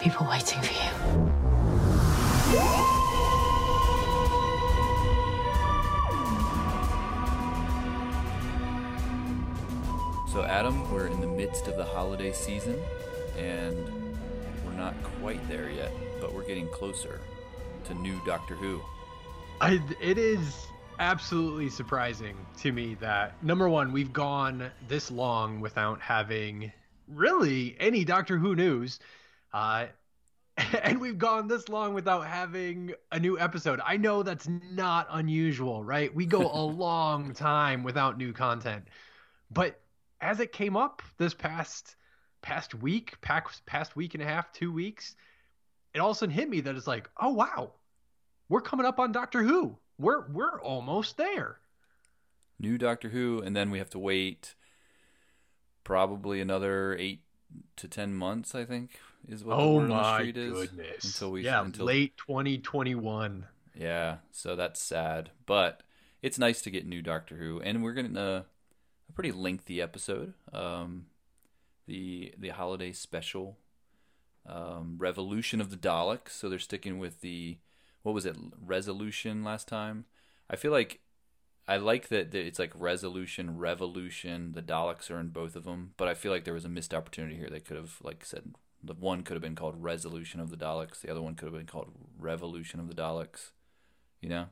People waiting for you. So, Adam, we're in the midst of the holiday season, and we're not quite there yet, but we're getting closer to new Doctor Who. I, it is absolutely surprising to me that number one, we've gone this long without having really any Doctor Who news, uh, and we've gone this long without having a new episode. I know that's not unusual, right? We go a long time without new content, but as it came up this past past week, past past week and a half, two weeks, it all of a sudden hit me that it's like, oh wow, we're coming up on Doctor Who. We're we're almost there. New Doctor Who, and then we have to wait probably another eight to ten months, I think, is what the oh word on the my street is. goodness! Until we yeah, until late 2021. Yeah, so that's sad, but it's nice to get new Doctor Who, and we're gonna uh, a pretty lengthy episode. Um, the the holiday special, um, Revolution of the Daleks. So they're sticking with the what was it, Resolution last time. I feel like I like that that it's like Resolution, Revolution. The Daleks are in both of them, but I feel like there was a missed opportunity here. They could have like said the one could have been called Resolution of the Daleks. The other one could have been called Revolution of the Daleks. You know.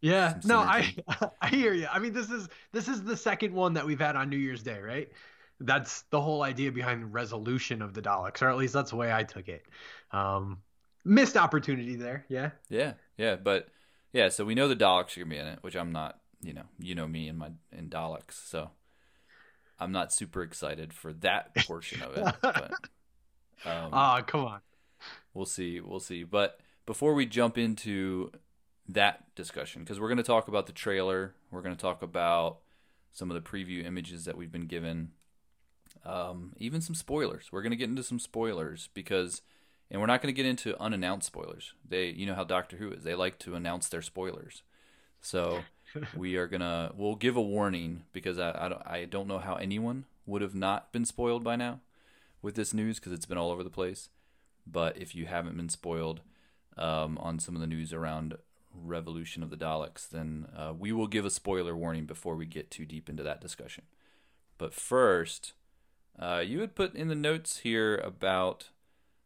Yeah, no, I. I hear you. I mean, this is this is the second one that we've had on New Year's Day, right? That's the whole idea behind the resolution of the Daleks, or at least that's the way I took it. Um, missed opportunity there. Yeah. Yeah, yeah, but yeah, so we know the Daleks are gonna be in it, which I'm not. You know, you know me and my in Daleks, so I'm not super excited for that portion of it. But um, Ah, come on. we'll see, we'll see. But before we jump into that discussion, because we're gonna talk about the trailer, we're gonna talk about some of the preview images that we've been given, um, even some spoilers. We're gonna get into some spoilers because, and we're not gonna get into unannounced spoilers. They, you know how Doctor Who is. They like to announce their spoilers. So we are gonna we'll give a warning because I I don't, I don't know how anyone would have not been spoiled by now with this news because it's been all over the place. But if you haven't been spoiled um, on some of the news around Revolution of the Daleks, then uh, we will give a spoiler warning before we get too deep into that discussion. But first, uh, you had put in the notes here about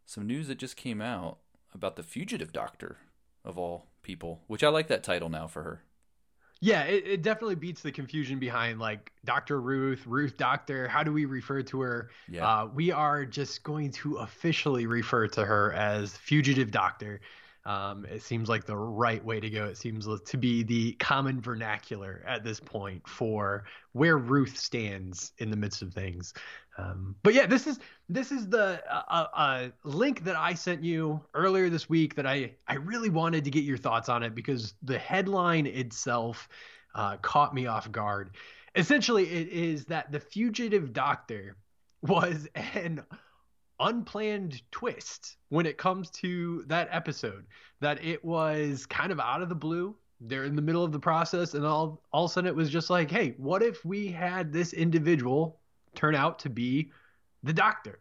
some news that just came out about the fugitive doctor of all people, which I like that title now for her. Yeah, it, it definitely beats the confusion behind like Dr. Ruth, Ruth Doctor. How do we refer to her? Yeah. Uh, we are just going to officially refer to her as Fugitive Doctor. Um, it seems like the right way to go. It seems to be the common vernacular at this point for where Ruth stands in the midst of things. Um, but yeah, this is this is the uh, uh, link that I sent you earlier this week that I I really wanted to get your thoughts on it because the headline itself uh, caught me off guard. Essentially, it is that the fugitive doctor was an unplanned twist when it comes to that episode. That it was kind of out of the blue. They're in the middle of the process, and all all of a sudden it was just like, hey, what if we had this individual turn out to be the doctor?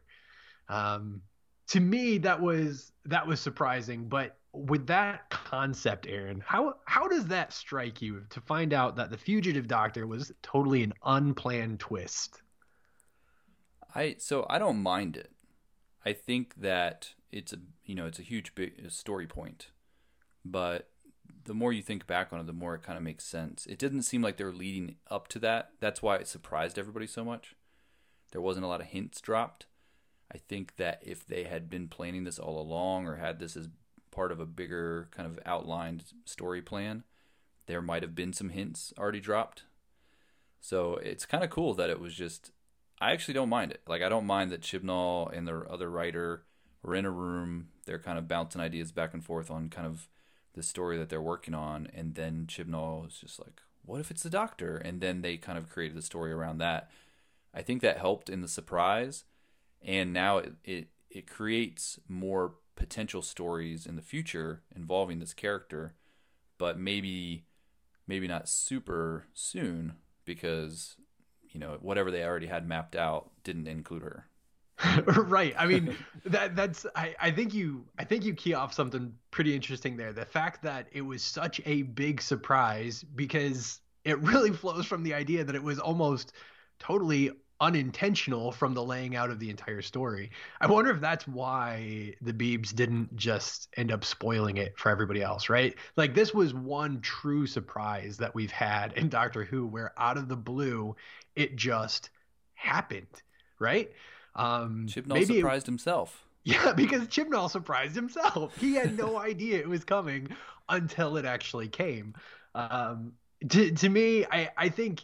Um, to me, that was that was surprising. But with that concept, Aaron, how how does that strike you to find out that the fugitive doctor was totally an unplanned twist? I so I don't mind it. I think that it's a you know it's a huge big story point, but the more you think back on it, the more it kind of makes sense. It didn't seem like they were leading up to that. That's why it surprised everybody so much. There wasn't a lot of hints dropped. I think that if they had been planning this all along or had this as part of a bigger kind of outlined story plan, there might have been some hints already dropped. So it's kind of cool that it was just I actually don't mind it. Like I don't mind that Chibnall and the other writer were in a room. They're kind of bouncing ideas back and forth on kind of the story that they're working on, and then Chibnall is just like, "What if it's the Doctor?" And then they kind of created the story around that. I think that helped in the surprise, and now it it, it creates more potential stories in the future involving this character, but maybe maybe not super soon because you know whatever they already had mapped out didn't include her right. I mean, that that's I, I think you I think you key off something pretty interesting there. The fact that it was such a big surprise because it really flows from the idea that it was almost totally unintentional from the laying out of the entire story. I wonder if that's why the Beebs didn't just end up spoiling it for everybody else, right? Like this was one true surprise that we've had in Doctor Who where out of the blue it just happened, right? Um Chibnall surprised it, himself. Yeah, because Chibnall surprised himself. He had no idea it was coming until it actually came. Um to to me, I I think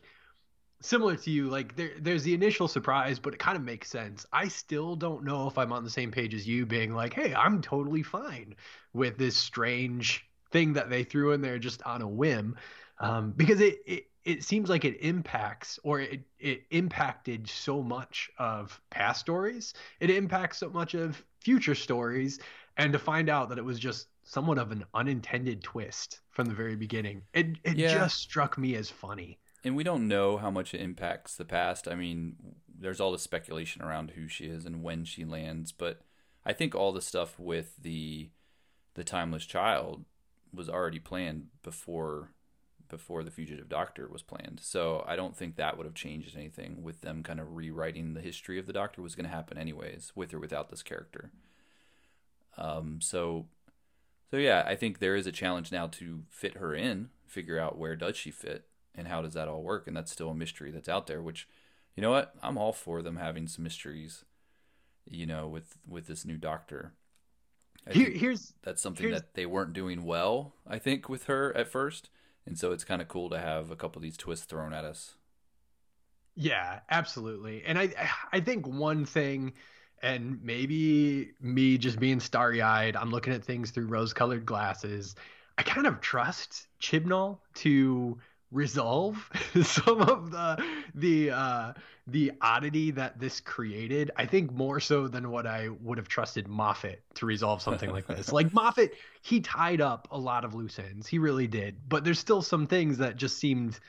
similar to you, like there, there's the initial surprise, but it kind of makes sense. I still don't know if I'm on the same page as you, being like, hey, I'm totally fine with this strange thing that they threw in there just on a whim, um, because it, it it seems like it impacts or it it impacted so much of past stories. It impacts so much of future stories, and to find out that it was just somewhat of an unintended twist from the very beginning, it it yeah. just struck me as funny and we don't know how much it impacts the past. I mean, there's all the speculation around who she is and when she lands, but I think all the stuff with the the timeless child was already planned before before the fugitive doctor was planned. So I don't think that would have changed anything with them kind of rewriting the history of the doctor was going to happen anyways, with or without this character. Um, so so yeah, I think there is a challenge now to fit her in, figure out where does she fit and how does that all work? And that's still a mystery that's out there. Which, you know what, I'm all for them having some mysteries. You know, with with this new doctor. Here, here's that's something here's, that they weren't doing well. I think with her at first, and so it's kind of cool to have a couple of these twists thrown at us. Yeah, absolutely. And I I think one thing and maybe me just being starry-eyed, I'm looking at things through rose-colored glasses. I kind of trust Chibnall to resolve some of the the uh the oddity that this created i think more so than what i would have trusted moffat to resolve something like this. Like moffat he tied up a lot of loose ends. He really did. But there's still some things that just seemed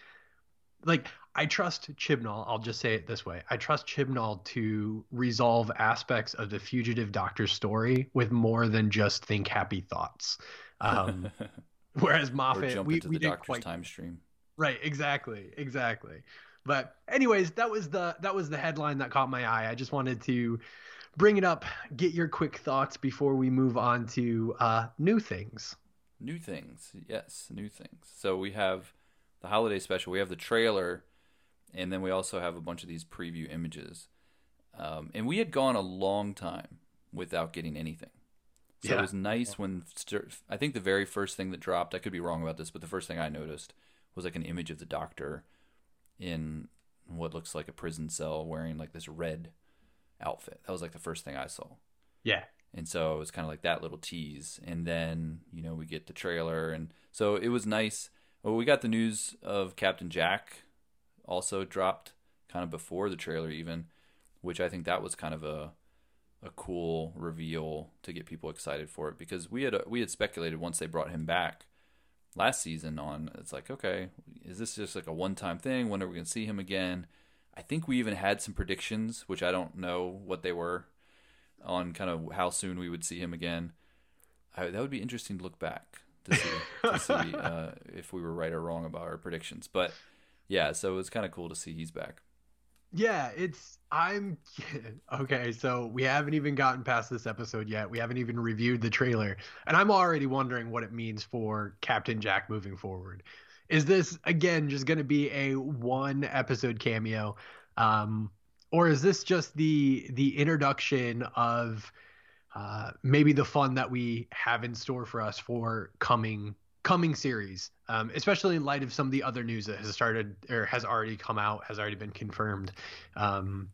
like i trust chibnall i'll just say it this way i trust chibnall to resolve aspects of the fugitive doctor's story with more than just think happy thoughts. Um whereas moffat we, we did quite time stream Right, exactly, exactly. But anyways, that was the that was the headline that caught my eye. I just wanted to bring it up, get your quick thoughts before we move on to uh, new things. New things, yes, new things. So we have the holiday special. We have the trailer, and then we also have a bunch of these preview images. Um, and we had gone a long time without getting anything. So yeah. it was nice when I think the very first thing that dropped. I could be wrong about this, but the first thing I noticed was like an image of the doctor in what looks like a prison cell wearing like this red outfit. That was like the first thing I saw. Yeah. And so it was kind of like that little tease. And then, you know, we get the trailer. And so it was nice. Well, we got the news of Captain Jack also dropped kind of before the trailer, even, which I think that was kind of a a cool reveal to get people excited for it because we had uh, we had speculated once they brought him back last season on it's like okay is this just like a one-time thing? When are we going to see him again? I think we even had some predictions which i don't know what they were on kind of how soon we would see him again. I, that would be interesting to look back to see, to see uh, if we were right or wrong about our predictions. But yeah so it's kind of cool to see he's back yeah, it's I'm okay. So we haven't even gotten past this episode yet. We haven't even reviewed the trailer, and I'm already wondering what it means for Captain Jack moving forward. Is this again just going to be a one episode cameo, um, or is this just the the introduction of uh, maybe the fun that we have in store for us for coming coming series, um, especially in light of some of the other news that has started or has already come out, has already been confirmed. Um,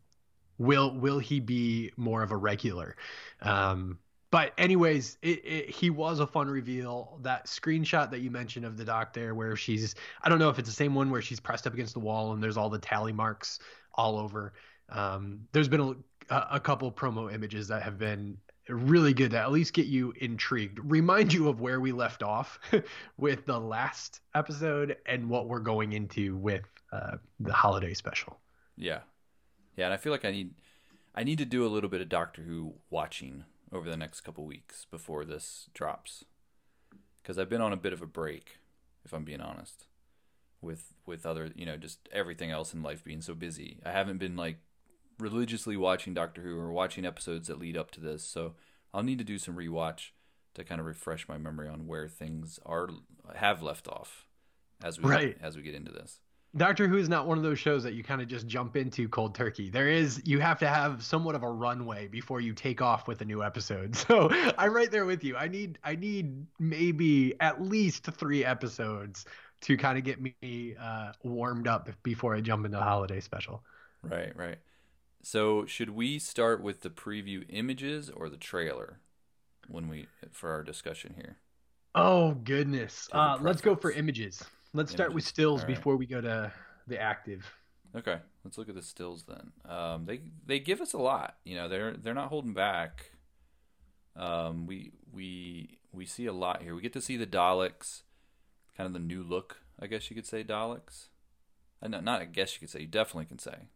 will will he be more of a regular? Um, but anyways, it, it, he was a fun reveal. That screenshot that you mentioned of the doc there, where she's I don't know if it's the same one where she's pressed up against the wall and there's all the tally marks all over. Um, there's been a, a couple promo images that have been really good to at least get you intrigued, remind you of where we left off with the last episode and what we're going into with uh, the holiday special. Yeah, yeah, and I feel like I need. I need to do a little bit of Doctor Who watching over the next couple weeks before this drops, because I've been on a bit of a break, if I'm being honest, with with other you know just everything else in life being so busy. I haven't been like religiously watching Doctor Who or watching episodes that lead up to this, so I'll need to do some rewatch to kind of refresh my memory on where things are have left off as we Right. as we get into this. Doctor Who is not one of those shows that you kind of just jump into cold turkey. There is you have to have somewhat of a runway before you take off with a new episode. So I'm right there with you. I need I need maybe at least three episodes to kind of get me uh, warmed up before I jump into the holiday special. Right, right. So should we start with the preview images or the trailer when we for our discussion here? Oh goodness. Do you have Uh, let's go for images. Let's start with stills right. before we go to the active. Okay, let's look at the stills then. Um, they they give us a lot. You know, they're they're not holding back. Um, we we we see a lot here. We get to see the Daleks, kind of the new look, I guess you could say Daleks. Uh, no, not I guess you could say. You definitely can say.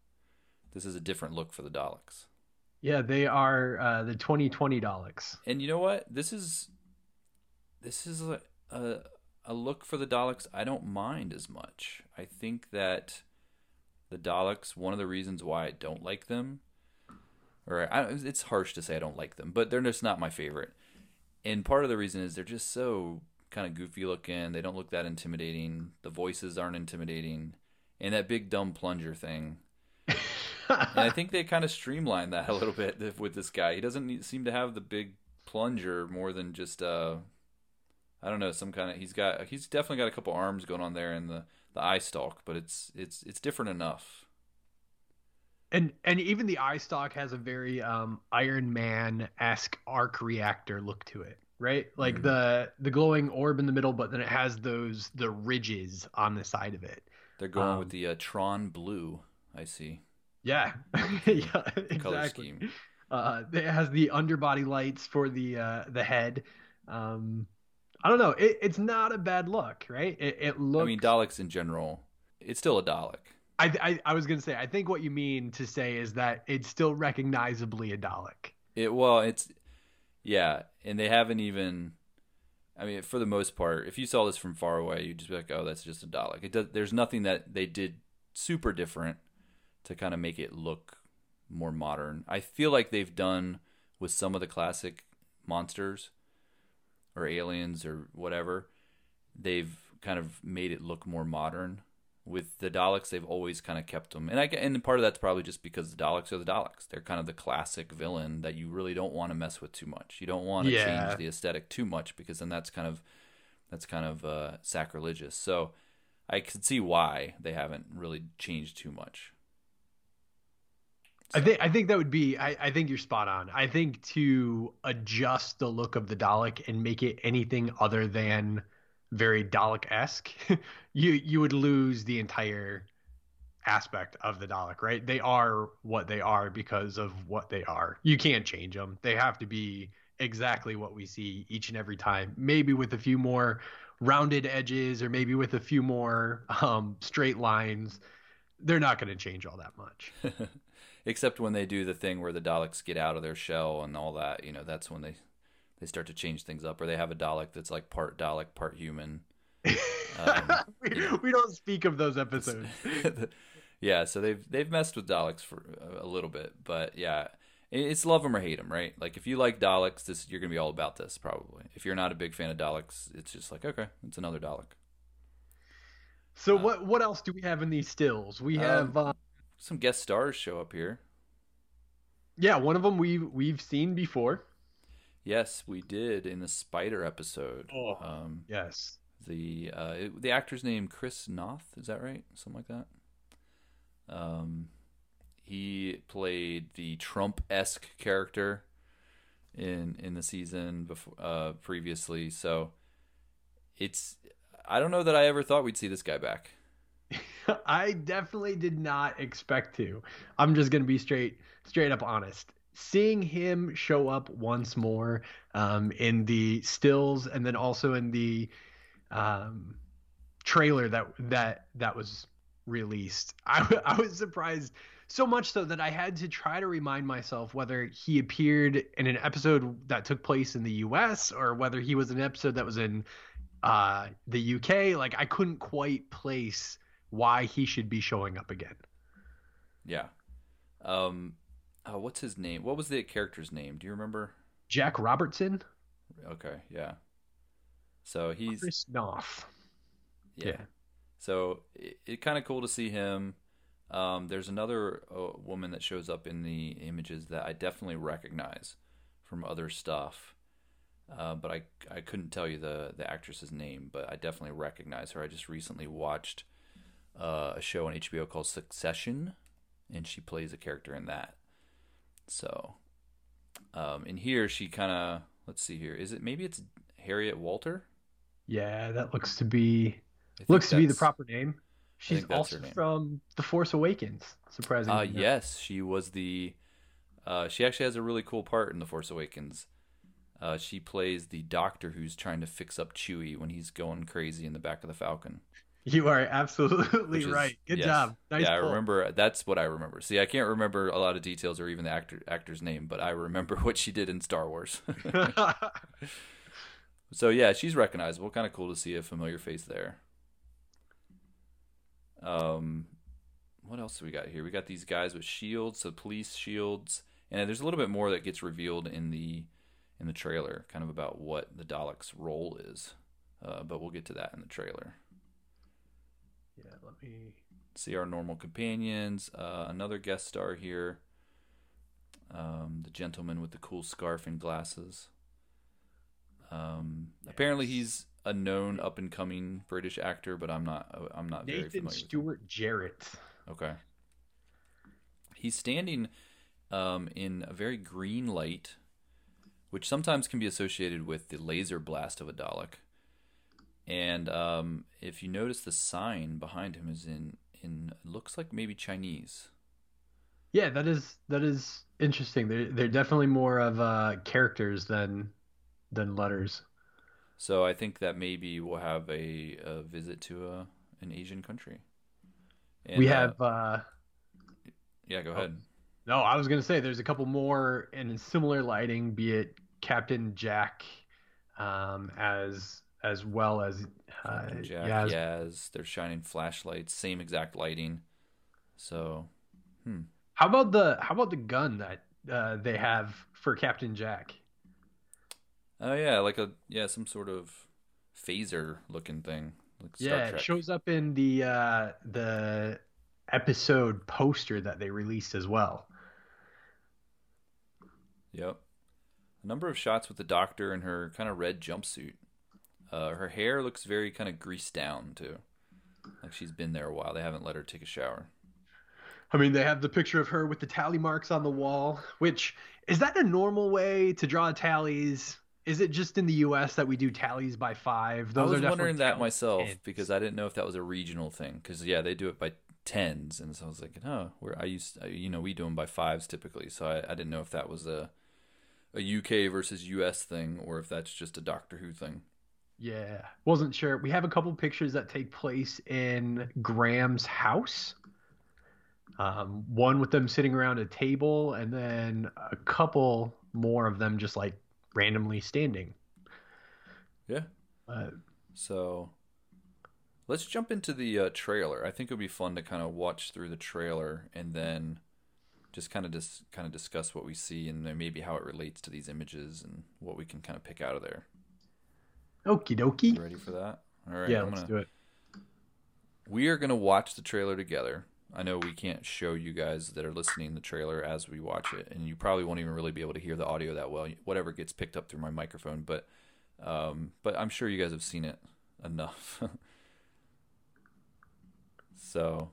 This is a different look for the Daleks. Yeah, they are uh, the 2020 Daleks. And you know what? This is this is a, a a look for the Daleks I don't mind as much. I think that the Daleks one of the reasons why I don't like them or I, it's harsh to say I don't like them, but they're just not my favorite. And part of the reason is they're just so kind of goofy looking. They don't look that intimidating. The voices aren't intimidating. And that big dumb plunger thing and I think they kind of streamlined that a little bit with this guy. He doesn't seem to have the big plunger more than just uh, I don't know, some kind of. He's got he's definitely got a couple arms going on there and the the eye stalk, but it's it's it's different enough. and and even the eye stalk has a very um iron man esque arc reactor look to it right like Mhm. the the glowing orb in the middle but then it has those the ridges on the side of it They're going Um, with the uh, Tron blue. I see yeah yeah exactly scheme. uh it has the underbody lights for the uh the head um i don't know it, it's not a bad look right it, it looks I mean, Daleks in general, it's still a Dalek. I, I i was gonna say i think what you mean to say is that it's still recognizably a dalek It well, it's yeah, and they haven't even. I mean, for the most part, if you saw this from far away, you'd just be like, "Oh, that's just a Dalek." It does. There's nothing that they did super different to kind of make it look more modern. I feel like they've done with some of the classic monsters or aliens or whatever. They've kind of made it look more modern. With the Daleks, they've always kind of kept them, and I and part of that's probably just because the Daleks are the Daleks. They're kind of the classic villain that you really don't want to mess with too much. You don't want to Yeah. change the aesthetic too much because then that's kind of that's kind of uh, sacrilegious. So I could see why they haven't really changed too much. I think I think that would be I, I think you're spot on. I think to adjust the look of the Dalek and make it anything other than very Dalek esque, you you would lose the entire aspect of the Dalek, right? They are what they are because of what they are. You can't change them. They have to be exactly what we see each and every time. Maybe with a few more rounded edges or maybe with a few more um, straight lines. They're not going to change all that much. Except when they do the thing where the Daleks get out of their shell and all that, you know, that's when they they start to change things up, or they have a Dalek that's like part Dalek, part human. Um, we, know. we don't speak of those episodes. yeah, so they've they've messed with Daleks for a, little bit, but yeah, it's love them or hate them, right? Like if you like Daleks, this you're gonna be all about this probably. If you're not a big fan of Daleks, it's just like okay, it's another Dalek. So what what else do we have in these stills? We have uh, Some guest stars show up here. yeah, one of them we have we've seen before. Yes, we did in the Spider episode. Oh. Um, Yes. the uh, it- the actor's name Chris Noth, is that right? Something like that. Um, he played the Trump esque character in in the season before uh, previously. So it's I don't know that I ever thought we'd see this guy back. I definitely did not expect to. I'm just gonna be straight straight up honest. Seeing him show up once more um, in the stills and then also in the um, trailer that that that was released, I was surprised So much so that I had to try to remind myself whether he appeared in an episode that took place in the US or whether he was an episode that was in uh, the UK. Like I couldn't quite place why he should be showing up again. Yeah. Um, oh, what's his name? What was the character's name? Do you remember? Jack Robertson. Okay, yeah. So he's Chris Noth. yeah. yeah. So it, it kind of cool to see him. Um, there's another uh, woman that shows up in the images that I definitely recognize from other stuff, uh, but I I couldn't tell you the the actress's name, but I definitely recognize her. I just recently watched uh, a show on HBO called Succession, and she plays a character in that. So, um, in here she kind of let's see here. Is it maybe it's Harriet Walter? Yeah, that looks to be looks to be the proper name. She's also name. from The Force Awakens. Surprisingly. Uh, enough. yes, she was the. Uh, she actually has a really cool part in The Force Awakens. Uh, she plays the doctor who's trying to fix up Chewie when he's going crazy in the back of the Falcon. You are absolutely is- right. Good yes. job. Nice yeah, I remember. That's what I remember. See, I can't remember a lot of details or even the actor actor's name, but I remember what she did in Star Wars. so yeah, she's recognizable. Kind of cool to see a familiar face there. Um, what else do we got here? We got these guys with shields, so police shields, and there's a little bit more that gets revealed in the in the trailer, kind of about what the Daleks' role is. Uh, but we'll get to that in the trailer. Yeah, let me. See our normal companions. Uh, another guest star here. Um, the gentleman with the cool scarf and glasses. Um, Apparently, he's a known up and coming British actor, but I'm not. uh, I'm not very Nathan familiar. with him. Stewart Jarrett. Okay. He's standing um, in a very green light, which sometimes can be associated with the laser blast of a Dalek. And um, if you notice, the sign behind him is in in looks like maybe Chinese. Yeah, that is that is interesting. They're they're definitely more of uh, characters than than letters. So I think that maybe we'll have a, a visit to a an Asian country. And, we uh, have uh, yeah. Go ahead. no, I was gonna say there's a couple more in similar lighting, be it Captain Jack, um, as as well as uh, Jack, yeah, Yaz, they're shining flashlights, same exact lighting. So, hmm. How about the how about the gun that uh, they have for Captain Jack? Oh yeah, like a yeah, some sort of phaser looking thing. Like yeah, it shows up in the uh, the episode poster that they released as well. Yep. A number of shots with the doctor in her kind of red jumpsuit. Uh, her hair looks very kind of greased down too, like she's been there a while. They haven't let her take a shower. I mean, they have the picture of her with the tally marks on the wall. Which is that a normal way to draw tallies? Is it just in the U.S. that we do tallies by five? I Those was are definitely wondering that myself tens. because I didn't know if that was a regional thing. Because yeah, they do it by tens, and so I was like, oh, where I used, I- you know, we do them by fives typically. So I, I didn't know if that was a a UK versus US thing or if that's just a Doctor Who thing. Yeah, wasn't sure. We have a couple pictures that take place in Graham's house. Um, one with them sitting around a table, and then a couple more of them just like randomly standing. Yeah. Uh, So let's jump into the uh, trailer. I think it would be fun to kind of watch through the trailer and then just kind of dis- kind of discuss what we see and maybe how it relates to these images and what we can kind of pick out of there. Okie dokie. Ready for that? All right. yeah, I'm let's gonna, do it. We are going to watch the trailer together. I know we can't show you guys that are listening the trailer as we watch it, and you probably won't even really be able to hear the audio that well. Whatever gets picked up through my microphone, but um, but I'm sure you guys have seen it enough. so,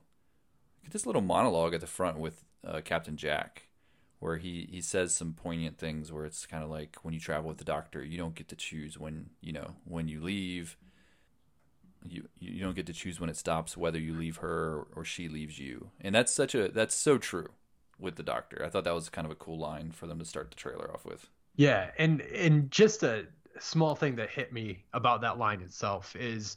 get this little monologue at the front with uh, Captain Jack, where he he says some poignant things. Where it's kind of like when you travel with the Doctor, you don't get to choose when you know when you leave you you don't get to choose when it stops whether you leave her or she leaves you and that's such a that's so true with the doctor i thought that was kind of a cool line for them to start the trailer off with Yeah, and and just a small thing that hit me about that line itself is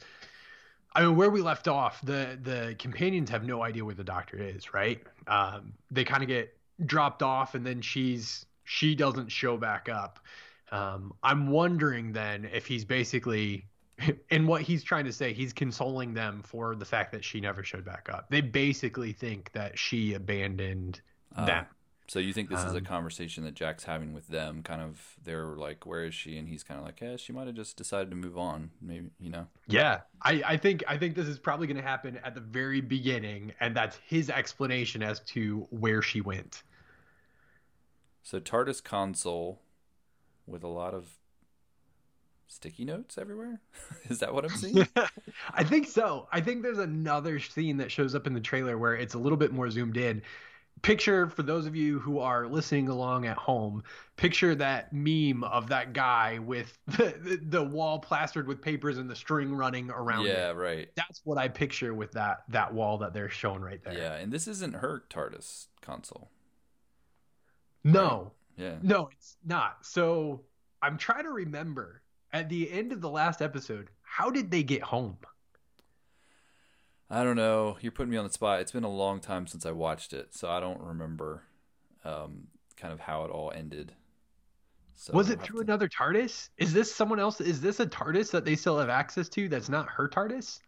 I mean, where we left off, the the companions have no idea where the doctor is, right? Um, they kind of get dropped off, and then she's she doesn't show back up. Um, I'm wondering then if he's basically, in what he's trying to say, he's consoling them for the fact that she never showed back up. They basically think that she abandoned Uh, them. So you think this is a Um, conversation that Jack's having with them? Kind of, they're like, "Where is she?" And he's kind of like, "Yeah, she might have just decided to move on. Maybe, you know." Yeah, I, I think I think this is probably going to happen at the very beginning, and that's his explanation as to where she went. So TARDIS console with a lot of sticky notes everywhere. is that what I'm seeing? I think so. I think there's another scene that shows up in the trailer where it's a little bit more zoomed in. Picture for those of you who are listening along at home, picture that meme of that guy with the, the, the wall plastered with papers and the string running around yeah, it. right. That's what I picture with that that wall that they're showing right there. Yeah, and this isn't her TARDIS console. No, Yeah. No, it's not. So I'm trying to remember at the end of the last episode, how did they get home? I don't know. You're putting me on the spot. It's been a long time since I watched it, so I don't remember um, kind of how it all ended. So was it through to- another TARDIS? Is this someone else? Is this a TARDIS that they still have access to that's not her TARDIS?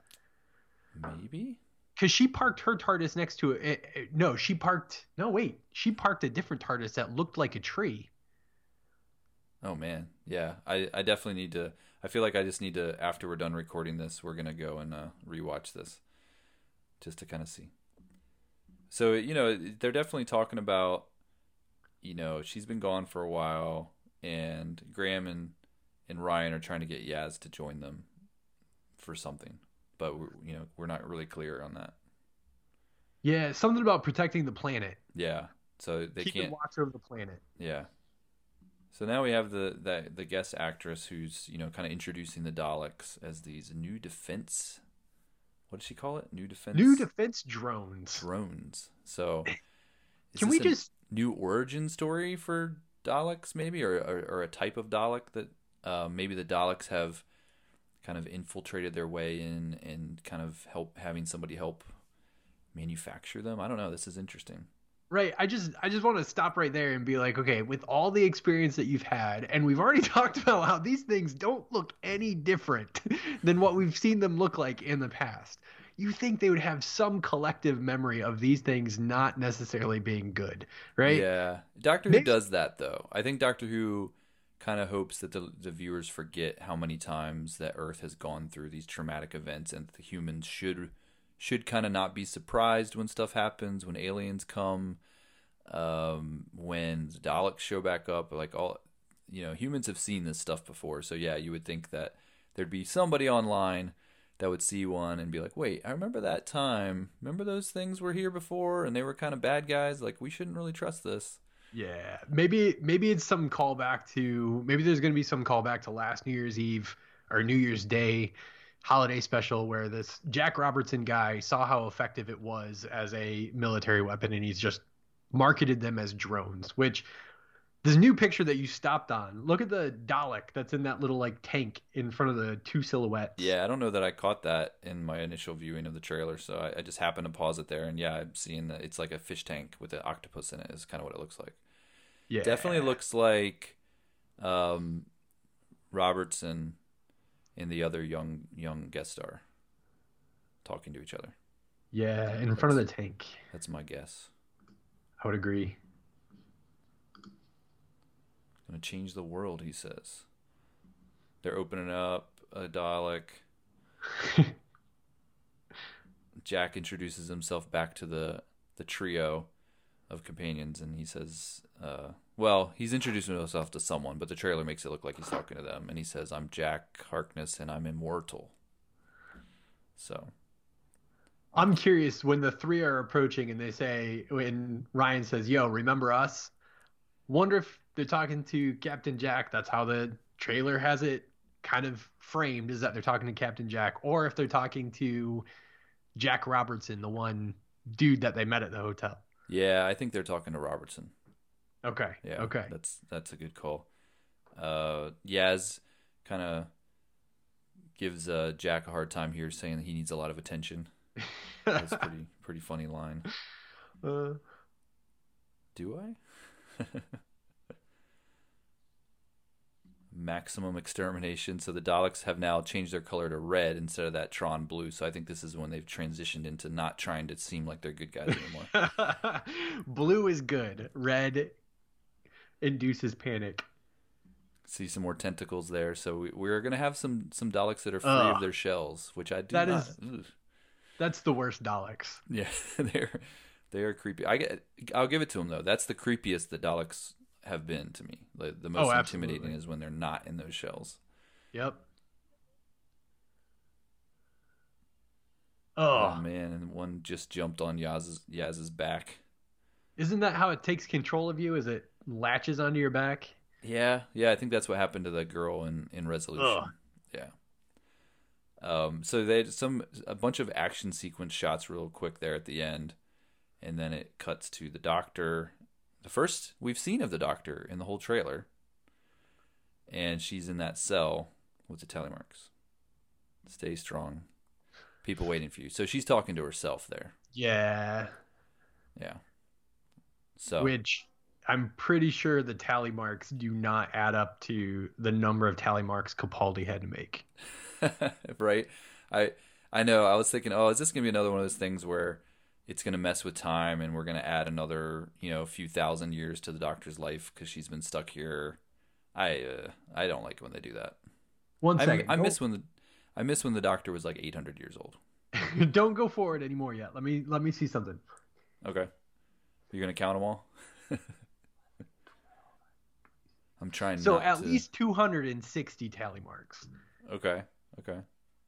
Maybe. Because she parked her TARDIS next to it. it- it- No, she parked. No, wait. She parked a different TARDIS that looked like a tree. Oh man, yeah. I I definitely need to. I feel like I just need to. After we're done recording this, we're gonna go and uh, rewatch this, just to kind of see. So you know, they're definitely talking about. You know, she's been gone for a while, and Graham and and Ryan are trying to get Yaz to join them for something, but we're, you know, we're not really clear on that. Yeah, something about protecting the planet. Yeah, so they Keeping can't. watch over the planet. Yeah. So now we have the, the the guest actress who's you know kind of introducing the Daleks as these new defense. What does she call it? New defense. New defense drones. drones. So is Can this we a just new origin story for Daleks maybe, or or, or a type of Dalek that uh, maybe the Daleks have kind of infiltrated their way in and kind of help having somebody help manufacture them. I don't know. This is interesting. Right. I just I just want to stop right there and be like, okay, with all the experience that you've had, and we've already talked about how these things don't look any different than what we've seen them look like in the past. You think they would have some collective memory of these things not necessarily being good, right? Yeah, Doctor Who Maybe- does that though. I think Doctor Who kind of hopes that the the viewers forget how many times that Earth has gone through these traumatic events, and the humans should should kind of not be surprised when stuff happens, when aliens come, um, when the Daleks show back up. Like all, you know, humans have seen this stuff before, so yeah, you would think that there'd be somebody online that would see one and be like, "Wait, I remember that time. Remember those things were here before, and they were kind of bad guys. Like we shouldn't really trust this." Yeah, maybe maybe it's some callback to maybe there's going to be some callback to last New Year's Eve or New Year's Day holiday special where this Jack Robertson guy saw how effective it was as a military weapon and he's just marketed them as drones, which this new picture that you stopped on, look at the Dalek that's in that little like tank in front of the two silhouettes. Yeah, I don't know that I caught that in my initial viewing of the trailer, so I, I just happened to pause it there, and yeah, I'm seeing that it's like a fish tank with an octopus in it. Is kind of what it looks like. Yeah. Definitely looks like um, Robertson and the other young young guest star talking to each other. Yeah, in front of the tank. That's my guess. I would agree. Gonna change the world, he says. They're opening up a Dalek. Jack introduces himself back to the the trio of companions, and he says, uh, "Well, he's introducing himself to someone, but the trailer makes it look like he's talking to them." And he says, "I'm Jack Harkness, and I'm immortal." So I'm curious when the three are approaching and they say when Ryan says, "Yo, remember us?" Wonder if they're talking to Captain Jack. That's how the trailer has it kind of framed is that they're talking to Captain Jack or if they're talking to Jack Robertson, the one dude that they met at the hotel. Yeah, I think they're talking to Robertson. Okay. Yeah. Okay. That's that's a good call. Uh, Yaz kind of gives uh, Jack a hard time here, saying that he needs a lot of attention. That's a pretty pretty funny line. Uh, Do I? Maximum extermination. So the Daleks have now changed their color to red instead of that Tron blue. So I think this is when they've transitioned into not trying to seem like they're good guys anymore. blue is good. Red induces panic. See some more tentacles there. So we, we're gonna have some some Daleks that are free Ugh. of their shells, which I do That not. is- ugh. That's the worst Daleks. Yeah, they're they are creepy. I get. I'll give it to them though. That's the creepiest the Daleks have been to me. The, the most Oh, intimidating is when they're not in those shells. Yep. Oh, Oh, man, and one just jumped on Yaz's Yaz's back. isn't that how it takes control of you? Is it latches onto your back? Yeah, yeah, I think that's what happened to the girl in in Resolution. Ugh. Yeah. Um, so they had some a bunch of action sequence shots real quick there at the end, and then it cuts to the doctor. The first we've seen of the doctor in the whole trailer, and she's in that cell with the tally marks. Stay strong, people waiting for you. So she's talking to herself there. Yeah. Yeah. So Which I'm pretty sure the tally marks do not add up to the number of tally marks Capaldi had to make. right? I I know. I was thinking, oh, is this gonna be another one of those things where it's gonna mess with time, and we're gonna add another, you know, a few thousand years to the Doctor's life because she's been stuck here. I uh, I don't like it when they do that. One I. I miss when the I miss when the Doctor was like 800 years old. Don't go forward anymore yet. Let me let me see something. Okay, you're gonna count them all. I'm trying. So at to- least 260 tally marks. Okay. Okay.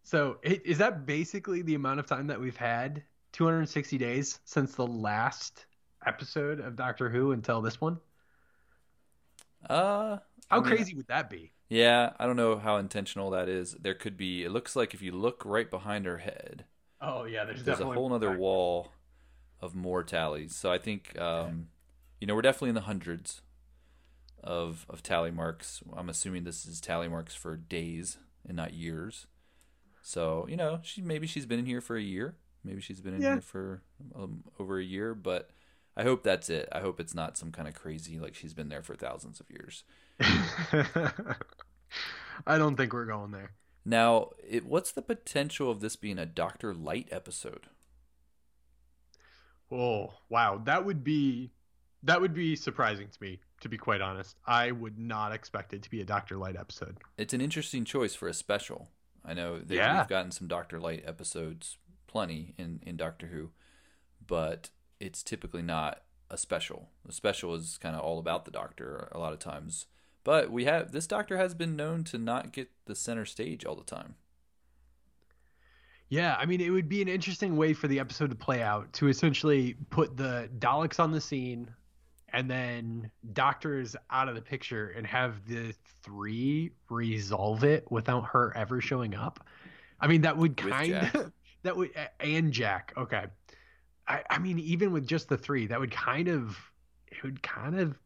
So i- is that basically the amount of time that we've had? 260 days since the last episode of Doctor Who until this one? Uh. How I mean, crazy would that be? Yeah, I don't know how intentional that is. There could be. It looks like if you look right behind her head, Oh yeah, there's, there's a whole other wall of more tallies. So I think, um, you know, we're definitely in the hundreds of of tally marks. I'm assuming this is tally marks for days and not years. So you know, she maybe she's been in here for a year. Maybe she's been in Yeah. here for um, over a year. But I hope that's it. I hope it's not some kind of crazy like she's been there for thousands of years. I don't think we're going there. Now, it, what's the potential of this being a Doctor-lite episode? Oh wow, that would be that would be surprising to me. To be quite honest, I would not expect it to be a Doctor-lite episode. It's an interesting choice for a special. I know that Yeah. we've gotten some Doctor-lite episodes, plenty in in Doctor Who, but it's typically not a special. The special is kind of all about the Doctor a lot of times. But we have this Doctor has been known to not get the center stage all the time. Yeah, I mean, it would be an interesting way for the episode to play out to essentially put the Daleks on the scene and then Doctor's out of the picture and have the three resolve it without her ever showing up. I mean, that would kind of, that would, and Jack. Okay. I, I mean, even with just the three, that would kind of, it would kind of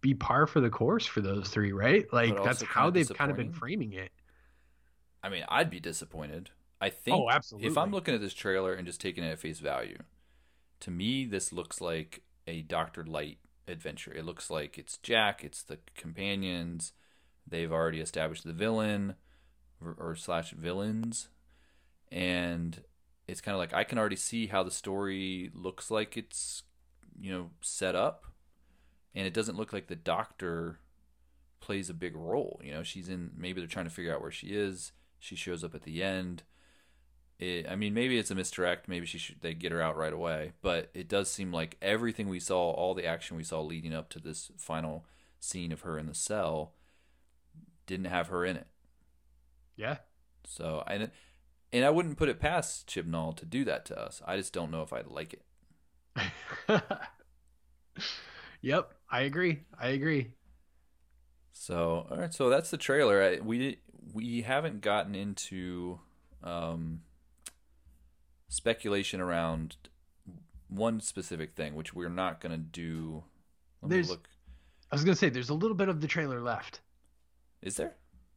be par for the course for those three, right? Like, that's how they've kind of been framing it. I mean, I'd be disappointed. I think Oh, absolutely. if I'm looking at this trailer and just taking it at face value, to me this looks like a Doctor-lite adventure. It looks like it's Jack, it's the companions. They've already established the villain or, or slash villains, and it's kind of like I can already see how the story looks like it's you know set up, and it doesn't look like the Doctor plays a big role. You know, she's in. Maybe they're trying to figure out where she is. She shows up at the end. It, I mean, maybe it's a misdirect. Maybe she should they get her out right away. But it does seem like everything we saw, all the action we saw leading up to this final scene of her in the cell, didn't have her in it. Yeah. So and and I wouldn't put it past Chibnall to do that to us. I just don't know if I'd like it. yep, I agree. I agree. So all right, so that's the trailer. I, we we haven't gotten into um, speculation around one specific thing, which we're not going to do. Let me look. I was gonna say there's a little bit of the trailer left. Is there?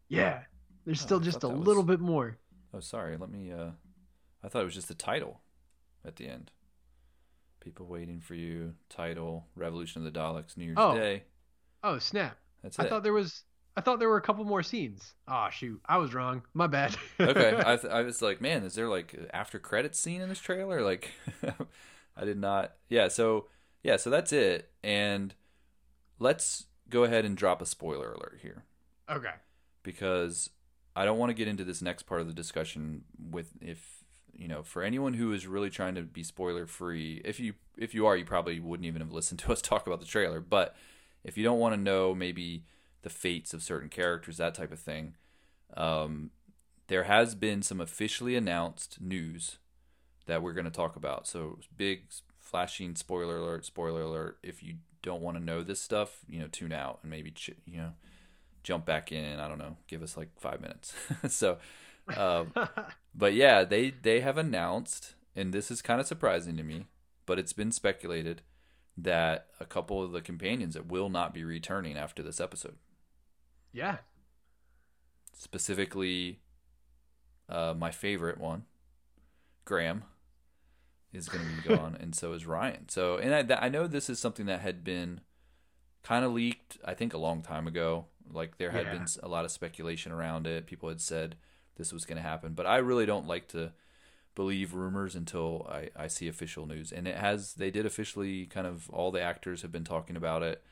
Yeah, there's Oh, still just a little was- bit more. Oh, sorry. Let me. uh I thought it was just the title at the end. People waiting for you. Title: Revolution of the Daleks. New Year's Oh. Day. Oh snap! That's it. I thought there was. I thought there were a couple more scenes. Oh shoot, I was wrong. My bad. okay, I, th- I was like, man, is there like after credits scene in this trailer? Like, I did not. Yeah, so yeah, so that's it. And let's go ahead and drop a spoiler alert here okay. because I don't want to get into this next part of the discussion with if you know for anyone who is really trying to be spoiler free. If you if you are, you probably wouldn't even have listened to us talk about the trailer. But if you don't want to know maybe the fates of certain characters, that type of thing, um, there has been some officially announced news that we're going to talk about. So big flashing spoiler alert, spoiler alert. If you don't want to know this stuff, you know, tune out and maybe you know jump back in. I don't know, give us like five minutes. so, um, but yeah, they they have announced, and this is kind of surprising to me, but it's been speculated that a couple of the companions that will not be returning after this episode. yeah. Specifically, uh, my favorite one, Graham, is going to be gone, and so is Ryan. So, and I, I know this is something that had been kind of leaked, I think, a long time ago. Like there had Yeah. been a lot of speculation around it. People had said this was going to happen, but I really don't like to believe rumors until I, I see official news. And it has, they did officially kind of all the actors have been talking about it.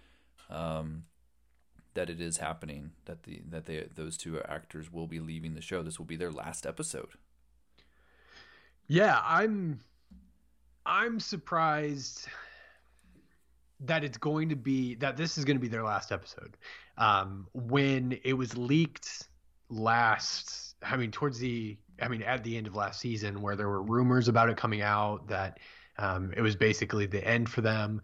Um, that it is happening that the that they those two actors will be leaving the show. This will be their last episode. Yeah, I'm I'm surprised that it's going to be that this is going to be their last episode. Um when it was leaked last I mean towards the I mean at the end of last season where there were rumors about it coming out that um it was basically the end for them.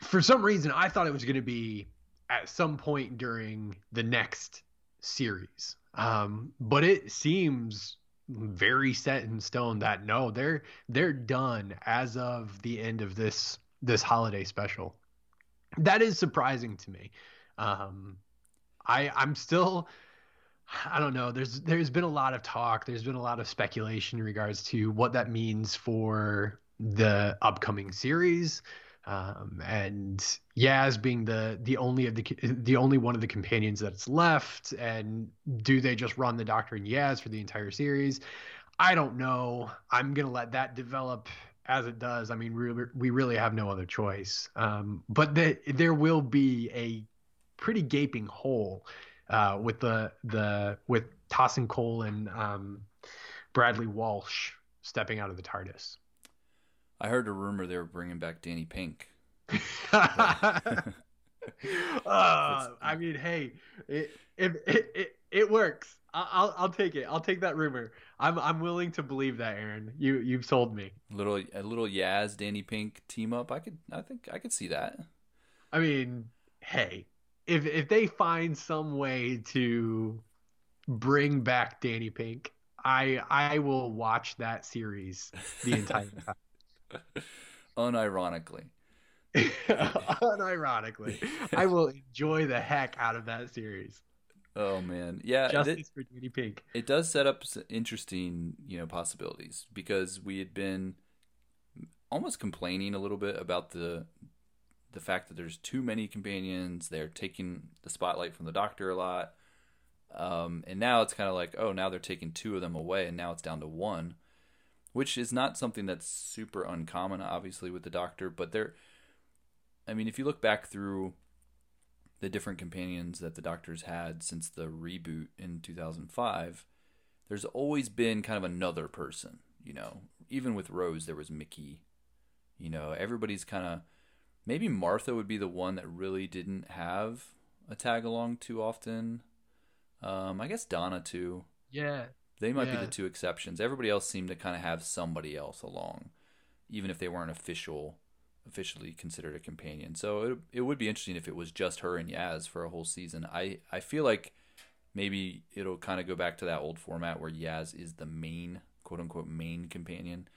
For some reason I thought it was going to be at some point during the next series. Um but it seems very set in stone that no they're they're done as of the end of this this holiday special. That is surprising to me. Um i i'm still i don't know. There's there's been a lot of talk. There's been a lot of speculation in regards to what that means for the upcoming series. Um, and Yaz being the the only of the the only one of the companions that's left, and do they just run the Doctor and Yaz for the entire series? I don't know. I'm gonna let that develop as it does. I mean, we we really have no other choice. Um, but the, there will be a pretty gaping hole uh, with the the with Tosin Cole and um, Bradley Walsh stepping out of the TARDIS. I heard a rumor they were bringing back Danny Pink. uh, I mean, hey, it it, it, it, it works. I- I'll I'll take it. I'll take that rumor. I'm I'm willing to believe that, Aaron. You you've sold me. Little a little Yaz Danny Pink team up. I could I think I could see that. I mean, hey, if if they find some way to bring back Danny Pink, I I will watch that series the entire time. Unironically. Unironically, I will enjoy the heck out of that series. Oh man, yeah. Justice it, for Danny Pink. it does set up interesting, you know, possibilities because we had been almost complaining a little bit about the the fact that there's too many companions. They're taking the spotlight from the Doctor a lot, um, and now it's kind of like, oh, now they're taking two of them away, and now it's down to one, which is not something that's super uncommon, obviously, with the Doctor. But they're, I mean, if you look back through the different companions that the Doctor's had since the reboot in 2005, there's always been kind of another person, you know. Even with Rose, there was Mickey. You know, everybody's kind of maybe Martha would be the one that really didn't have a tag along too often. Um, I guess Donna too. Yeah, They might Yeah. be the two exceptions. Everybody else seemed to kind of have somebody else along, even if they weren't official, officially considered a companion. So it it would be interesting if it was just her and Yaz for a whole season. I I feel like maybe it'll kind of go back to that old format where Yaz is the main quote unquote main companion,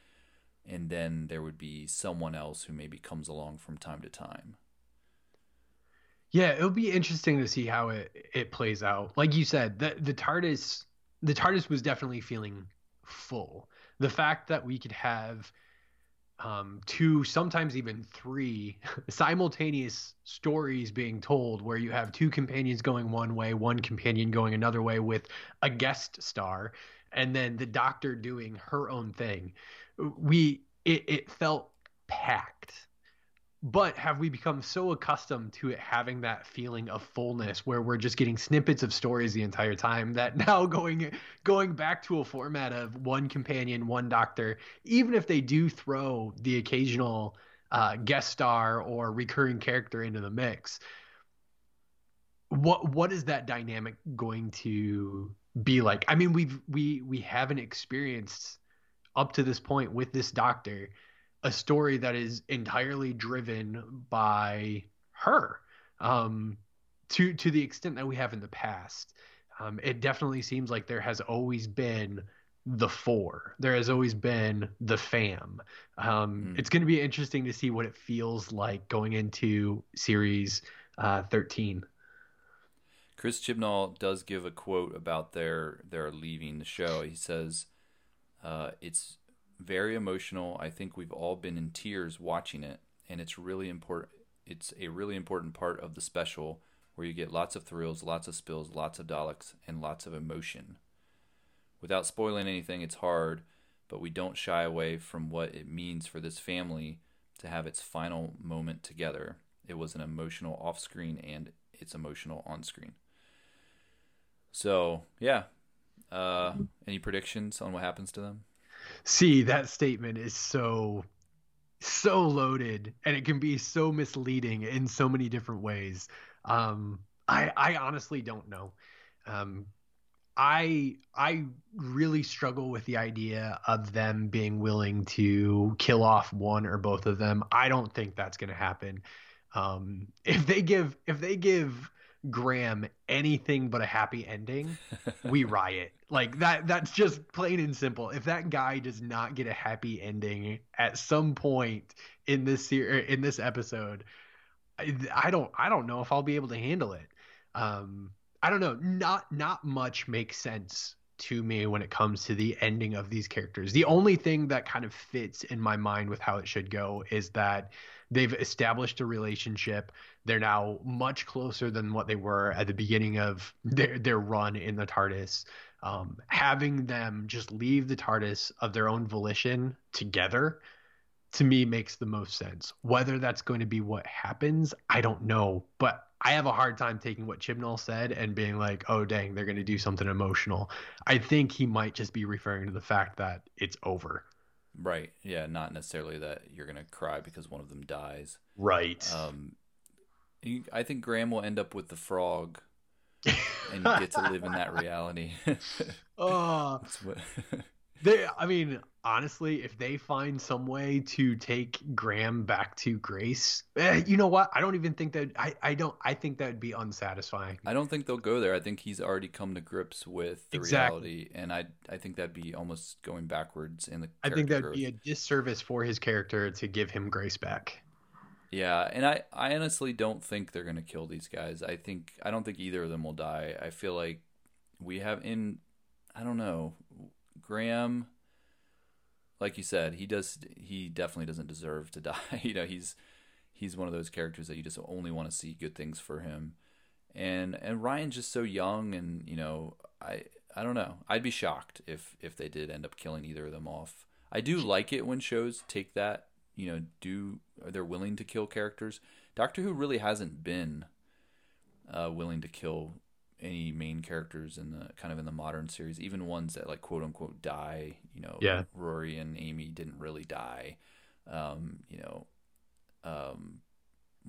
and then there would be someone else who maybe comes along from time to time. yeah. It'll be interesting to see how it it plays out. Like you said, the the TARDIS the TARDIS was definitely feeling full. The fact that we could have um, two, sometimes even three simultaneous stories being told where you have two companions going one way, one companion going another way with a guest star, and then the doctor doing her own thing. We, it, it felt packed but have we become so accustomed to it having that feeling of fullness where we're just getting snippets of stories the entire time that now going going back to a format of one companion one doctor even if they do throw the occasional uh, guest star or recurring character into the mix what what is that dynamic going to be like? I mean we've we we haven't experienced up to this point with this doctor a story that is entirely driven by her um, to to the extent that we have in the past. Um, it definitely seems like there has always been the four. There has always been the fam. Um, mm. It's going to be interesting to see what it feels like going into series uh, 13. Chris Chibnall does give a quote about their their leaving the show. He says, uh, "It's very emotional. I think we've all been in tears watching it, and it's really important. It's a really important part of the special where you get lots of thrills, lots of spills, lots of Daleks, and lots of emotion. Without spoiling anything, it's hard, but we don't shy away from what it means for this family to have its final moment together. It was an emotional off screen and it's emotional on screen. So, yeah. Uh, any predictions on what happens to them? See, that statement is so so loaded and it can be so misleading in so many different ways. Um, I I honestly don't know. Um, I I really struggle with the idea of them being willing to kill off one or both of them. I don't think that's going to happen. Um, if they give if they give Graham anything but a happy ending, we riot. Like that that's just plain and simple. If that guy does not get a happy ending at some point in this ser- in this episode, I, I don't I don't know if I'll be able to handle it. Um I don't know. Not not much makes sense to me when it comes to the ending of these characters. The only thing that kind of fits in my mind with how it should go is that they've established a relationship. They're now much closer than what they were at the beginning of their their run in the TARDIS. Um, having them just leave the TARDIS of their own volition together to me makes the most sense. Whether that's going to be what happens, I don't know, but I have a hard time taking what Chibnall said and being like, "Oh dang, they're going to do something emotional." I think he might just be referring to the fact that it's over. Right. Yeah. Not necessarily that you're going to cry because one of them dies. Right. Um, I think Graham will end up with the frog and get to live in that reality. oh. they, I mean, honestly, if they find some way to take Graham back to Grace, eh, you know what? I don't even think that I, I don't I think that would be unsatisfying. I don't think they'll go there. I think he's already come to grips with the exactly. reality, and I I think that'd be almost going backwards in the. I think that'd growth. be a disservice for his character to give him Grace back. Yeah, and I, I honestly don't think they're gonna kill these guys. I think I don't think either of them will die. I feel like we have in I don't know Graham like you said, he does. He definitely doesn't deserve to die. you know, he's he's one of those characters that you just only want to see good things for him. And and Ryan's just so young, and you know, I I don't know. I'd be shocked if if they did end up killing either of them off. I do like it when shows take that. You know, do are they're willing to kill characters. Doctor Who really hasn't been uh, willing to kill any main characters in the kind of in the modern series, even ones that like quote unquote die. You know, yeah. Rory and Amy didn't really die. Um, you know, um,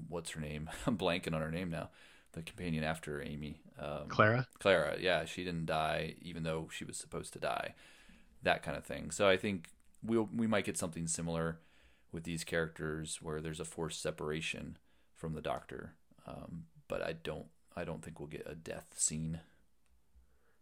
what's her name? I'm blanking on her name now. The companion after Amy, um, Clara. Clara, yeah, she didn't die, even though she was supposed to die. That kind of thing. So I think we'll we might get something similar with these characters where there's a forced separation from the Doctor. Um, but I don't I don't think we'll get a death scene.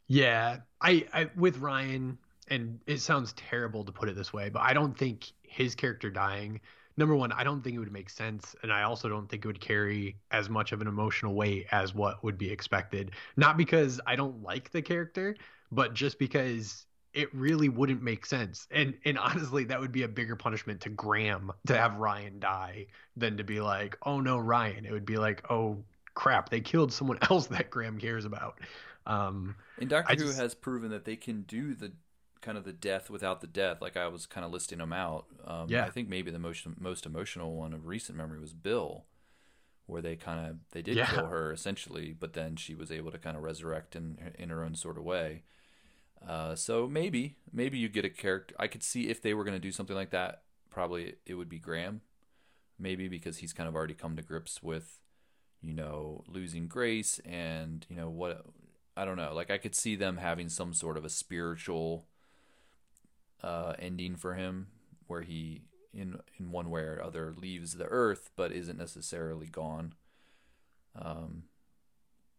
Yeah, I, I with Ryan, and it sounds terrible to put it this way, but I don't think his character dying number one, I don't think it would make sense, and I also don't think it would carry as much of an emotional weight as what would be expected. Not because I don't like the character, but just because it really wouldn't make sense. And and honestly, that would be a bigger punishment to Graham to have Ryan die than to be like, oh no, Ryan. It would be like, oh crap, they killed someone else that Graham cares about. Um, and Doctor I Who just- has proven that they can do the kind of the death without the death. Like I was kind of listing them out. Um, Yeah. I think maybe the most most emotional one of recent memory was Bill, where they kind of they did Yeah. kill her essentially, but then she was able to kind of resurrect in in her own sort of way. Uh, so maybe maybe you get a character. I could see if they were going to do something like that. Probably it would be Graham, maybe because he's kind of already come to grips with, you know, losing Grace and you know what I don't know. Like I could see them having some sort of a spiritual uh, ending for him, where he in in one way or other leaves the earth, but isn't necessarily gone. Um,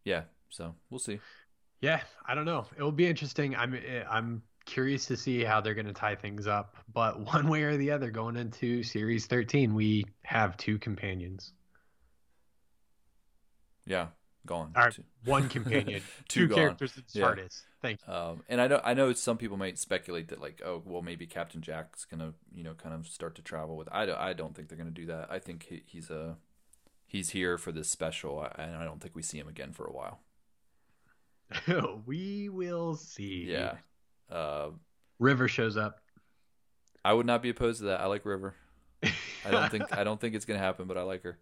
yeah. So we'll see. Yeah, I don't know. It will be interesting. I'm I'm curious to see how they're going to tie things up. But one way or the other, going into series 13, we have two companions. Yeah, gone. All right, Two- one companion, Two two, characters Yeah. TARDIS. Thank you. Um, and I know I know some people might speculate that like, oh, well, maybe Captain Jack's gonna you know kind of start to travel with. I don't, I don't think they're gonna do that. I think he, he's a he's here for this special, and I don't think we see him again for a while. we will see. Yeah. Uh, River shows up. I would not be opposed to that. I like River. I don't think I don't think it's gonna happen, but I like her.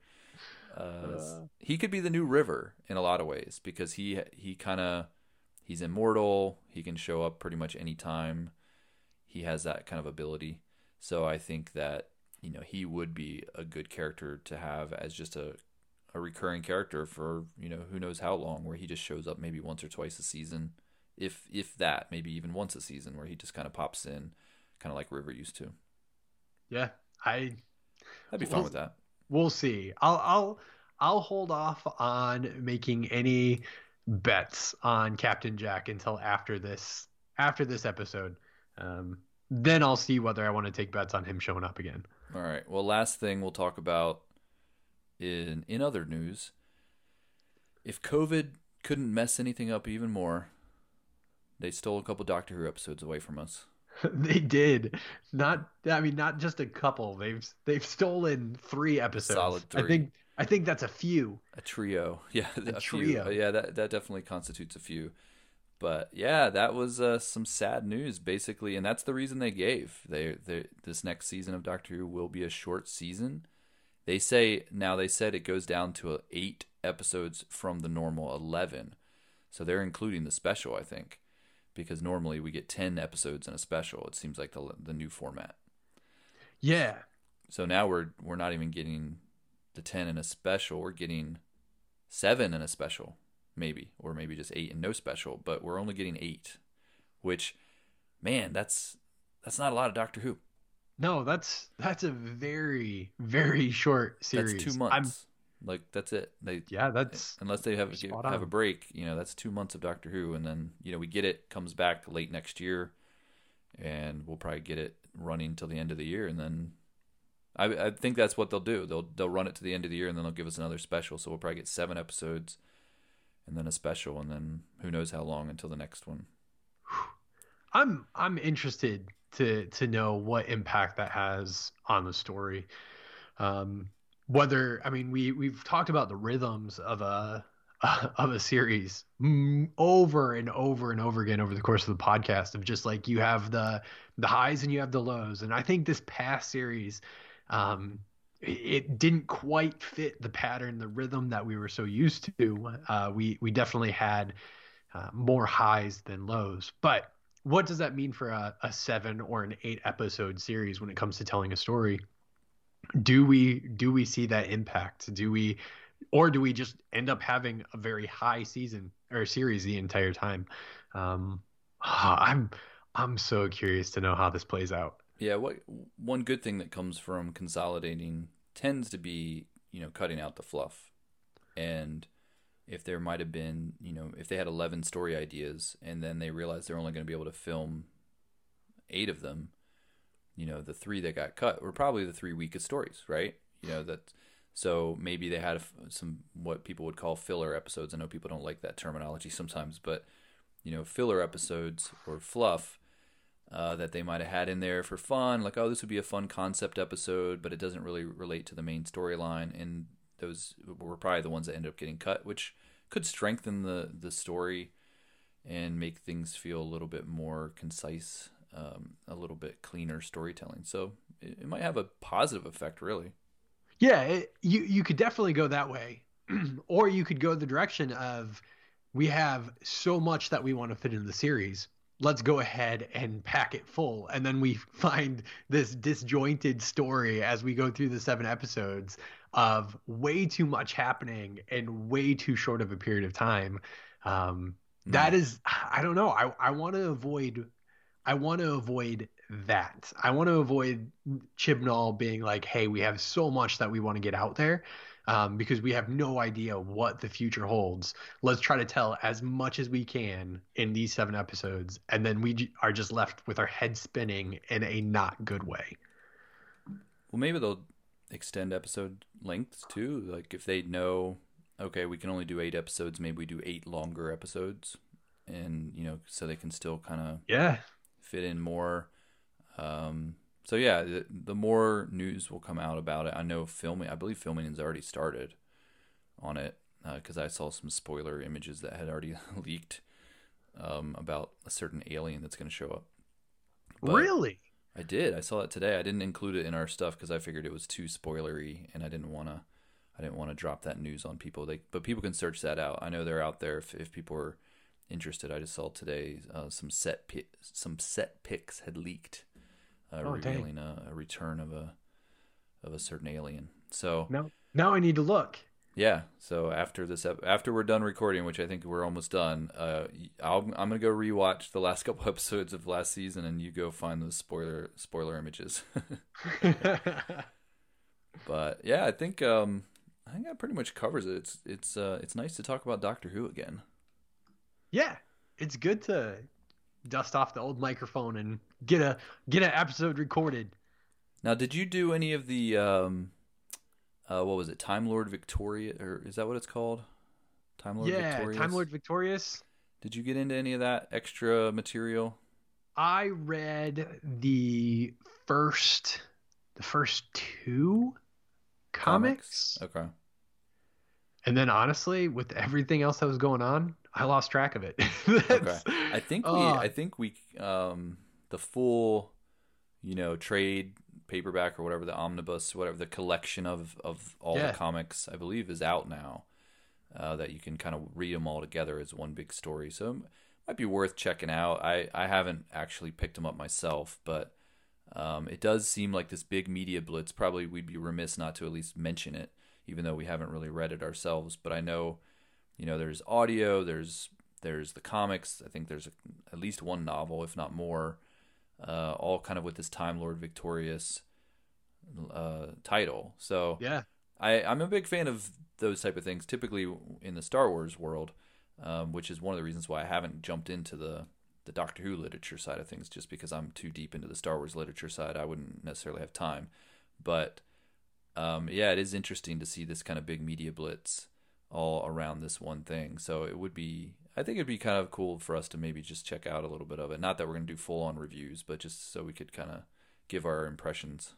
Uh, Uh. he could be the new River in a lot of ways because he he kind of he's immortal. He can show up pretty much any time. He has that kind of ability. So I think that you know he would be a good character to have as just a a recurring character for you know who knows how long, where he just shows up maybe once or twice a season, if if that, maybe even once a season, where he just kind of pops in, kind of like River used to. Yeah, I I'd be fine with that. We'll see. I'll I'll I'll hold off on making any bets on Captain Jack until after this after this episode. Um, then I'll see whether I want to take bets on him showing up again. All right. Well, last thing we'll talk about in in other news, if COVID couldn't mess anything up even more, they stole a couple Doctor Who episodes away from us. they did not. I mean, not just a couple. They've they've stolen three episodes. Solid three. I think I think that's a few. A trio, yeah, a, few. trio. yeah. That that definitely constitutes a few. But yeah, that was uh, some sad news, basically, and that's the reason they gave. They, they this next season of Doctor Who will be a short season. They say now they said it goes down to uh, eight episodes from the normal eleven, so they're including the special, I think, because normally we get ten episodes in a special. It seems like the the new format. Yeah, So now we're we're not even getting the ten in a special. We're getting seven in a special, maybe, or maybe just eight and no special. But we're only getting eight, which, man, that's that's not a lot of Doctor Who. no, that's that's a very very short series. That's two I'm- months. Like that's it. They yeah, that's unless they have have a break, you know, that's two months of Doctor Who, and then you know we get it comes back late next year, and we'll probably get it running till the end of the year, and then I I think that's what they'll do. They'll they'll run it to the end of the year, and then they'll give us another special. So we'll probably get seven episodes, and then a special, and then who knows how long until the next one. I'm I'm interested to to know what impact that has on the story. Um, whether I mean we we've talked about the rhythms of a of a series over and over and over again over the course of the podcast of just like you have the the highs and you have the lows. And I think this past series um it- it didn't quite fit the pattern the rhythm that we were so used to. Uh we we definitely had uh, more highs than lows. But what does that mean for a, a seven or an eight episode series when it comes to telling a story do we do we see that impact? Do we or do we just end up having a very high season or series the entire time? Um i'm i'm so curious to know how this plays out. Yeah, what one good thing that comes from consolidating tends to be, you know, cutting out the fluff. And if there might have been, you know, if they had 11 story ideas and then they realized they're only going to be able to film 8 of them, you know, the three that got cut were probably the three weakest stories, right? You know that. So maybe they had some what people would call filler episodes. I know people don't like that terminology sometimes, but you know, filler episodes or fluff uh, that they might have had in there for fun, like oh, this would be a fun concept episode, but it doesn't really relate to the main storyline, and those were probably the ones that ended up getting cut, which could strengthen the the story and make things feel a little bit more concise, um, a little bit cleaner storytelling. So it, it might have a positive effect, really. Yeah, it, you you could definitely go that way, or you could go the direction of we have so much that we want to fit in the series. Let's go ahead and pack it full, and then we find this disjointed story as we go through the seven episodes of way too much happening in way too short of a period of time. Um, that mm. is, I don't know. I I want to avoid, I want to avoid that. I want to avoid Chibnall being like, "Hey, we have so much that we want to get out there." Um, because we have no idea what the future holds. Let's try to tell as much as we can in these seven episodes, and then we are just left with our head spinning in a not good way. Well, maybe they'll extend episode lengths too. Like if they know, okay, we can only do eight episodes, maybe we do eight longer episodes, and you know, so they can still kind of yeah fit in more. Um, so yeah, the, the, more news will come out about it. I know filming. I believe filming has already started on it because uh, I saw some spoiler images that had already leaked um, about a certain alien that's going to show up. But really? I did. I saw it today. I didn't include it in our stuff because I figured it was too spoilery, and I didn't want to. I didn't want to drop that news on people. They, but people can search that out. I know they're out there if, if people are interested. I just saw today uh, some set pi- some set pics had leaked, uh, oh, revealing a, a, return of a of a certain alien. So now now I need to look. Yeah. So after this, after we're done recording, which I think we're almost done, uh, i am gonna go rewatch the last couple episodes of last season, and you go find those spoiler spoiler images. but yeah, I think um, I think that pretty much covers it. It's it's uh, it's nice to talk about Doctor Who again. Yeah, it's good to dust off the old microphone and get a get an episode recorded. Now, did you do any of the um, uh, what was it, Time Lord Victoria, or is that what it's called? Time Lord yeah, Victorious? Time Lord Victorious. Did you get into any of that extra material? I read the first, the first two comics. comics. Okay. And then honestly, with everything else that was going on, I lost track of it. okay. I think we, uh, I think we, um, the full, you know, trade paperback or whatever the omnibus, whatever the collection of of all yeah. the comics, I believe, is out now. Uh, that you can kind of read them all together as one big story. So it might be worth checking out. I I haven't actually picked them up myself, but um, it does seem like this big media blitz. Probably we'd be remiss not to at least mention it, even though we haven't really read it ourselves. But I know, you know, there's audio, there's there's the comics. I think there's a, at least one novel, if not more uh, all kind of with this Time Lord Victorious uh, title. So yeah, I I'm a big fan of those type of things. Typically in the Star Wars world, um, which is one of the reasons why I haven't jumped into the the Doctor Who literature side of things, just because I'm too deep into the Star Wars literature side. I wouldn't necessarily have time, but um, yeah, it is interesting to see this kind of big media blitz all around this one thing. So it would be I think it'd be kind of cool for us to maybe just check out a little bit of it. Not that we're going to do full on reviews, but just so we could kind of give our impressions.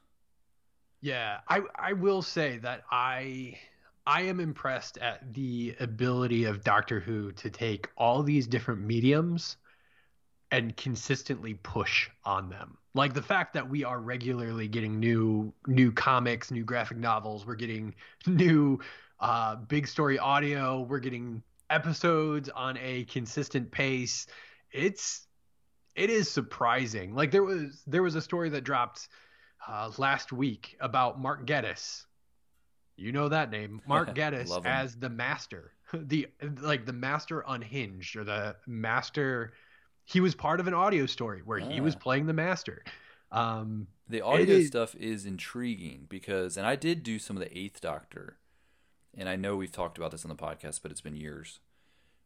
Yeah, I I will say that I I am impressed at the ability of Doctor Who to take all these different mediums and consistently push on them. Like the fact that we are regularly getting new new comics, new graphic novels, we're getting new uh, big story audio, we're getting episodes on a consistent pace. It's it is surprising. Like there was there was a story that dropped uh, last week about Mark Gatiss. You know that name, Mark Gatiss as the Master, the like the Master Unhinged or the Master. He was part of an audio story where he was playing the Master. Um, the audio is, stuff is intriguing because, and I did do some of the Eighth Doctor and I know we've talked about this on the podcast, but it's been years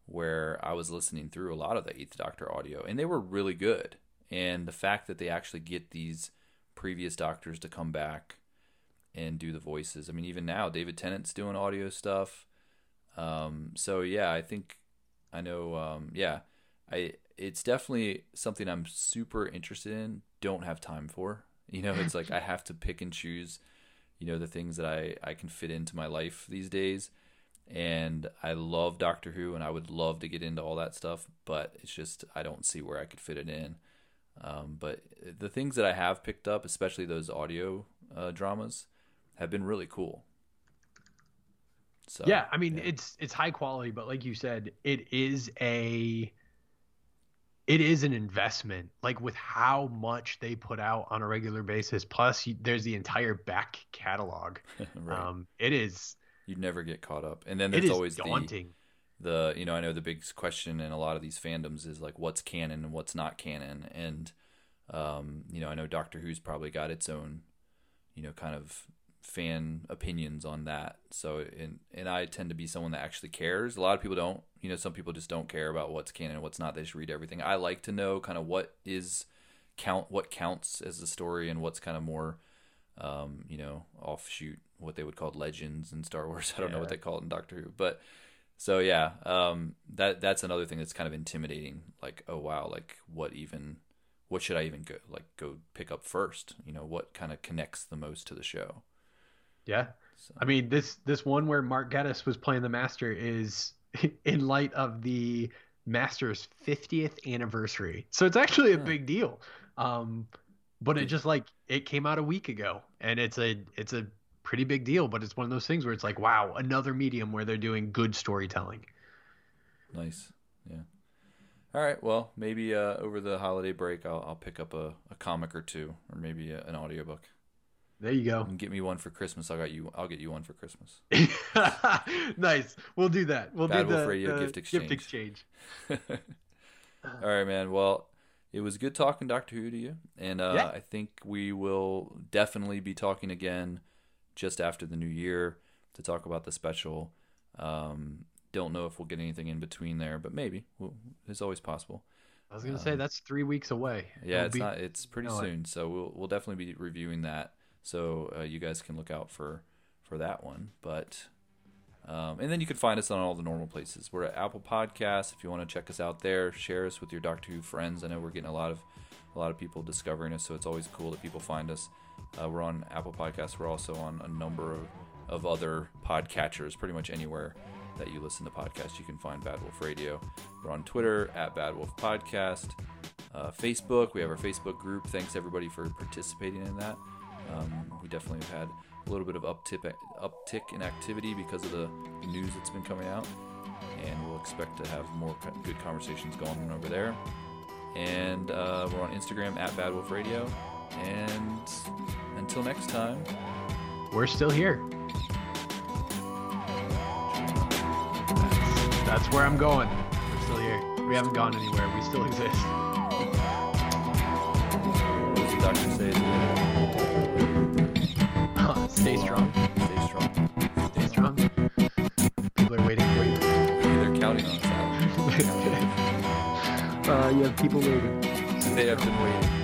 where I was listening through a lot of the Eighth Doctor audio, and they were really good. And the fact that they actually get these previous doctors to come back and do the voices. I mean, even now, David Tennant's doing audio stuff. Um, so yeah, I think I know. Um, yeah, I it's definitely something I'm super interested in. Don't have time for. You know, it's like I have to pick and choose. You know, the things that I I can fit into my life these days. And I love Doctor Who, and I would love to get into all that stuff, but it's just I don't see where I could fit it in. Um, but the things that I have picked up, especially those audio uh, dramas, have been really cool. So yeah, I mean yeah. it's it's high quality, but like you said, it is a it is an investment. Like with how much they put out on a regular basis, plus there's the entire back catalog. right. Um, it is. you'd never get caught up, and then there's always daunting. The, the you know I know the big question in a lot of these fandoms is like what's canon and what's not canon, and um, you know I know Doctor Who's probably got its own you know kind of fan opinions on that. So and and I tend to be someone that actually cares. A lot of people don't. You know, some people just don't care about what's canon and what's not. They just read everything. I like to know kind of what is count what counts as a story and what's kind of more um, you know, offshoot what they would call legends in Star Wars. I don't yeah. know what they call it in Doctor Who, but so yeah, um, that that's another thing that's kind of intimidating. Like, oh wow, like what even, what should I even go like go pick up first? You know, what kind of connects the most to the show? Yeah. So. I mean, this this one where Mark Gatiss was playing the Master is in light of the Master's 50th anniversary. So it's actually a yeah. big deal. Um, but it just like it came out a week ago, and it's a it's a pretty big deal. But it's one of those things where it's like, wow, another medium where they're doing good storytelling. Nice. Yeah. All right. Well, maybe uh, over the holiday break, I'll, I'll pick up a, a comic or two, or maybe a, an audiobook. There you go. Get me one for Christmas. I'll get you. I'll get you one for Christmas. nice. We'll do that. We'll Bad do Wolf the, Radio the gift exchange. Gift exchange. All right, man. Well, it was good talking Doctor Who to you, and uh, yeah. I think we will definitely be talking again just after the new year to talk about the special. Um, don't know if we'll get anything in between there, but maybe we'll, it's always possible. I was gonna um, say that's three weeks away. Yeah, It'll it's be, not. It's pretty soon, so we'll we'll definitely be reviewing that so uh, you guys can look out for for that one. But um, and then you can find us on all the normal places. We're at Apple Podcasts. If you want to check us out there, share us with your Doctor Who friends. I know we're getting a lot of a lot of people discovering us, so it's always cool that people find us. Uh, we're on Apple Podcasts. We're also on a number of, of other podcatchers, pretty much anywhere that you listen to podcasts, you can find Bad Wolf Radio. We're on Twitter at Bad Wolf Podcast. Uh, Facebook, we have our Facebook group. Thanks everybody for participating in that. Um, we definitely have had a little bit of uptick, uptick in activity because of the news that's been coming out, and we'll expect to have more good conversations going on over there. And uh, we're on Instagram at Bad Wolf Radio. And until next time, we're still here. That's, that's where I'm going. We're still here. We haven't gone anywhere. We still exist. Stay strong. Stay strong. Stay strong. People are waiting for you. They're counting on us. uh, you have people waiting. They have been waiting.